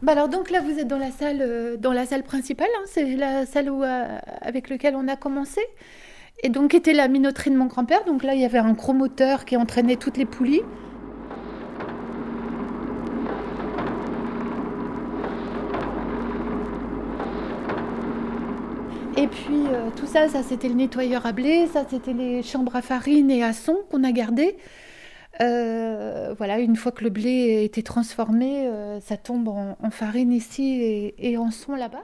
Bah alors donc là vous êtes dans la salle, euh, dans la salle principale, hein. c'est la salle euh, avec laquelle on a commencé. Et donc était la minoterie de mon grand-père. Donc là il y avait un gros moteur qui entraînait toutes les poulies. Et puis euh, tout ça, ça c'était le nettoyeur à blé, ça c'était les chambres à farine et à son qu'on a gardées. Euh, voilà, une fois que le blé a été transformé, euh, ça tombe en, farine ici et, en son là-bas.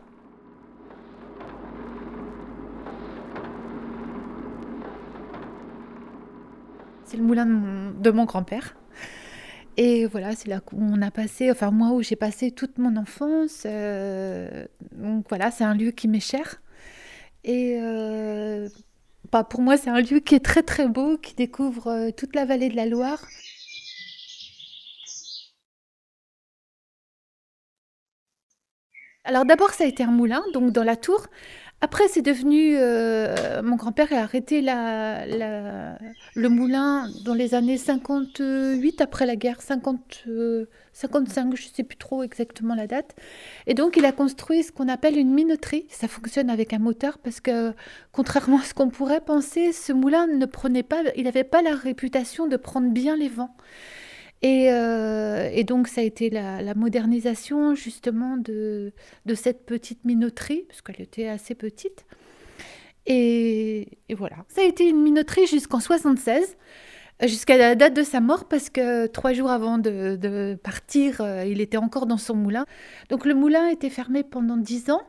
C'est le moulin de mon, grand-père. Et voilà, c'est là qu'on a passé, enfin moi où j'ai passé toute mon enfance. euh, donc voilà, c'est un lieu qui m'est cher. Et bah, pour moi, c'est un lieu qui est très très beau, qui découvre euh, toute la vallée de la Loire. Alors d'abord, ça a été un moulin, donc dans la tour. Après, c'est devenu... euh, mon grand-père a arrêté le moulin dans les années 58, après la guerre, 50, euh, 55, je ne sais plus trop exactement la date. Et donc, il a construit ce qu'on appelle une minoterie. Ça fonctionne avec un moteur parce que, contrairement à ce qu'on pourrait penser, ce moulin ne prenait pas, il n'avait pas la réputation de prendre bien les vents. Et, euh, et donc, ça a été la, modernisation justement de, cette petite minoterie, parce qu'elle était assez petite. Et, voilà. Ça a été une minoterie jusqu'en 76, euh, jusqu'à la date de sa mort, parce que trois jours avant de, partir, euh, il était encore dans son moulin. Donc, le moulin été fermé pendant 10 ans,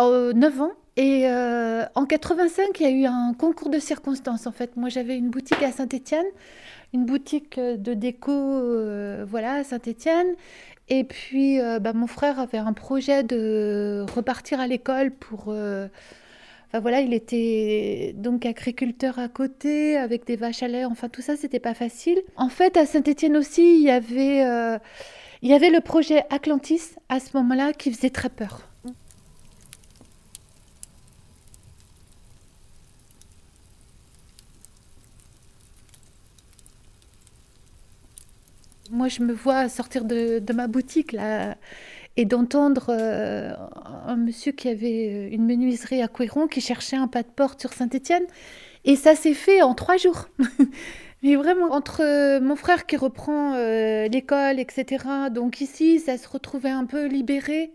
euh, 9 ans. Et euh, en 85, il y a eu un concours de circonstances. En fait, moi, j'avais une boutique à Saint-Étienne, une boutique euh, de déco, euh, voilà, à Saint-Étienne. Et puis, bah, mon frère avait un projet de repartir à l'école pour. Enfin voilà, il était donc agriculteur à côté, avec des vaches à lait. Enfin, tout ça, c'était pas facile. En fait, à Saint-Étienne aussi, il y avait, il y avait le projet Atlantis à ce moment-là qui faisait très peur. Moi, je me vois sortir de, ma boutique là et d'entendre euh, un monsieur qui avait une menuiserie à Couéron qui cherchait un pas de porte sur Saint-Étienne. Et ça s'est fait en trois jours. Mais vraiment, entre euh, mon frère qui reprend euh, l'école, etc. Donc ici, ça se retrouvait un peu libéré.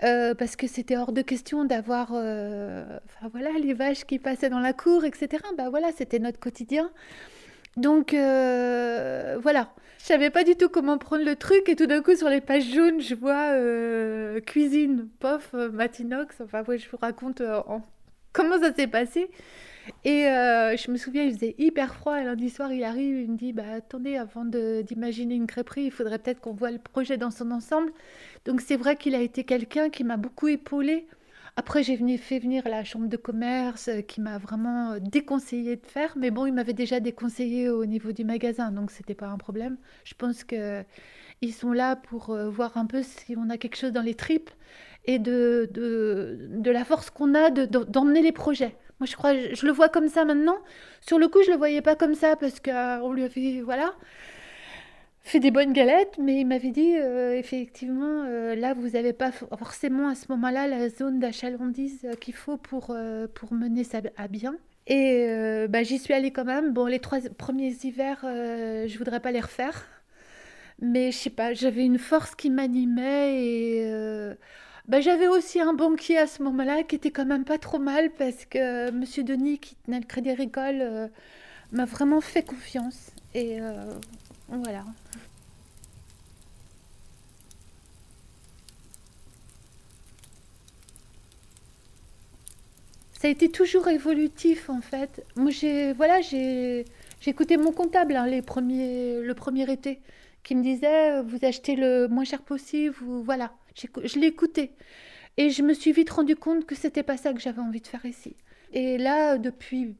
parce que c'était hors de question d'avoir enfin voilà les vaches qui passaient dans la cour etc bah voilà c'était notre quotidien donc euh, voilà, je savais pas du tout comment prendre le truc et tout d'un coup sur les pages jaunes je vois euh, cuisine, pof, euh, Matinox, enfin ouais, je vous raconte en- comment ça s'est passé. Et je me souviens, il faisait hyper froid et lundi soir il arrive, il me dit bah attendez avant d'imaginer une crêperie, il faudrait peut-être qu'on voit le projet dans son ensemble. Donc c'est vrai qu'il a été quelqu'un qui m'a beaucoup épaulée. Après, j'ai fait venir la chambre de commerce euh, qui m'a vraiment euh, déconseillé de faire. Mais bon, il m'avait déjà déconseillé au niveau du magasin, donc c'était pas un problème. Je pense que ils sont là pour euh, voir un peu si on a quelque chose dans les tripes et de, de, de la force qu'on a de- de- d'emmener les projets. Moi, je crois, je, je le vois comme ça maintenant. Sur le coup, je le voyais pas comme ça parce qu'on lui avait, voilà, fait des bonnes galettes, mais il m'avait dit euh, effectivement, euh, là, vous n'avez pas for- forcément à ce moment-là la zone d'achalandise euh, qu'il faut pour, pour mener ça à bien. Et bah, j'y suis allée quand même. Bon, les trois premiers hivers, euh, je voudrais pas les refaire, mais je sais pas, j'avais une force qui m'animait et bah, j'avais aussi un banquier à ce moment-là qui était quand même pas trop mal parce que Monsieur Denis, qui tenait le Crédit Agricole, m'a vraiment fait confiance. Et voilà. Ça a été toujours évolutif en fait. Moi j'ai voilà j'ai écouté mon comptable hein, les premiers le premier été qui me disait euh, vous achetez le moins cher possible vous voilà je l'ai écouté et je me suis vite rendu compte que c'était pas ça que j'avais envie de faire ici. Et là depuis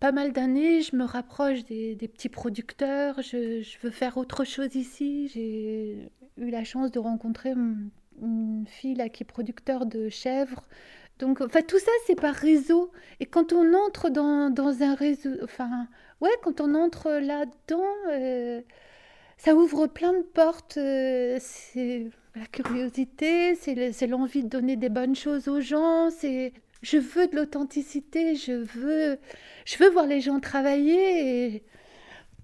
pas mal d'années je me rapproche des, petits producteurs. Je, veux faire autre chose ici. J'ai eu la chance de rencontrer mon- une fille là qui est producteur de chèvres. Donc, enfin, tout ça, c'est par réseau. Et quand on entre dans, dans un réseau, enfin, ouais, quand on entre là-dedans, euh, ça ouvre plein de portes. euh, c'est, la curiosité, c'est l'envie de donner des bonnes choses aux gens, c'est je veux de l'authenticité, je veux, je veux voir les gens travailler.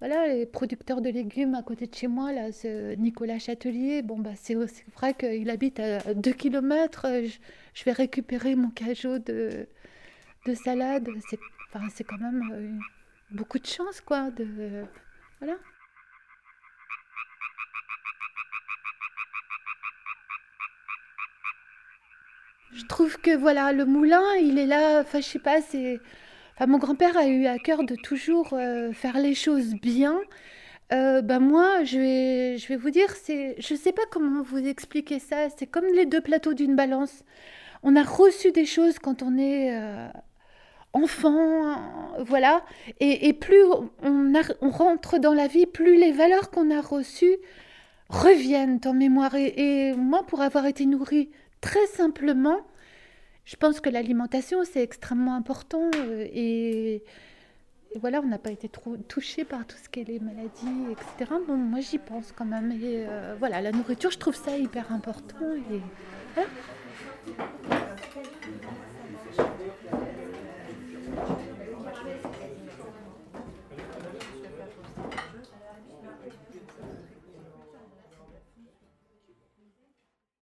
Voilà, les producteurs de légumes à côté de chez moi, là, ce Nicolas Châtelier, bon, bah, c'est vrai qu'il habite à 2 km. Je, vais récupérer mon cajot de, de salade. C'est enfin, quand même euh, beaucoup de chance, quoi. De, voilà. Je trouve que voilà, le moulin, il est là, enfin je sais pas, c'est... Mon grand-père a eu à cœur de toujours euh, faire les choses bien. Euh, ben moi, je vais, je vais vous dire, c'est, je sais pas comment vous expliquer ça. C'est comme les deux plateaux d'une balance. On a reçu des choses quand on est euh, enfant, voilà. Et, plus on, on, rentre dans la vie, plus les valeurs qu'on a reçues reviennent en mémoire. et moi, pour avoir été nourrie très simplement, je pense que l'alimentation, c'est extrêmement important. Euh, et, voilà, on n'a pas été trop touché par tout ce qui est les maladies, etc. Bon, moi, j'y pense quand même. Et euh, voilà, la nourriture, je trouve ça hyper important. Et,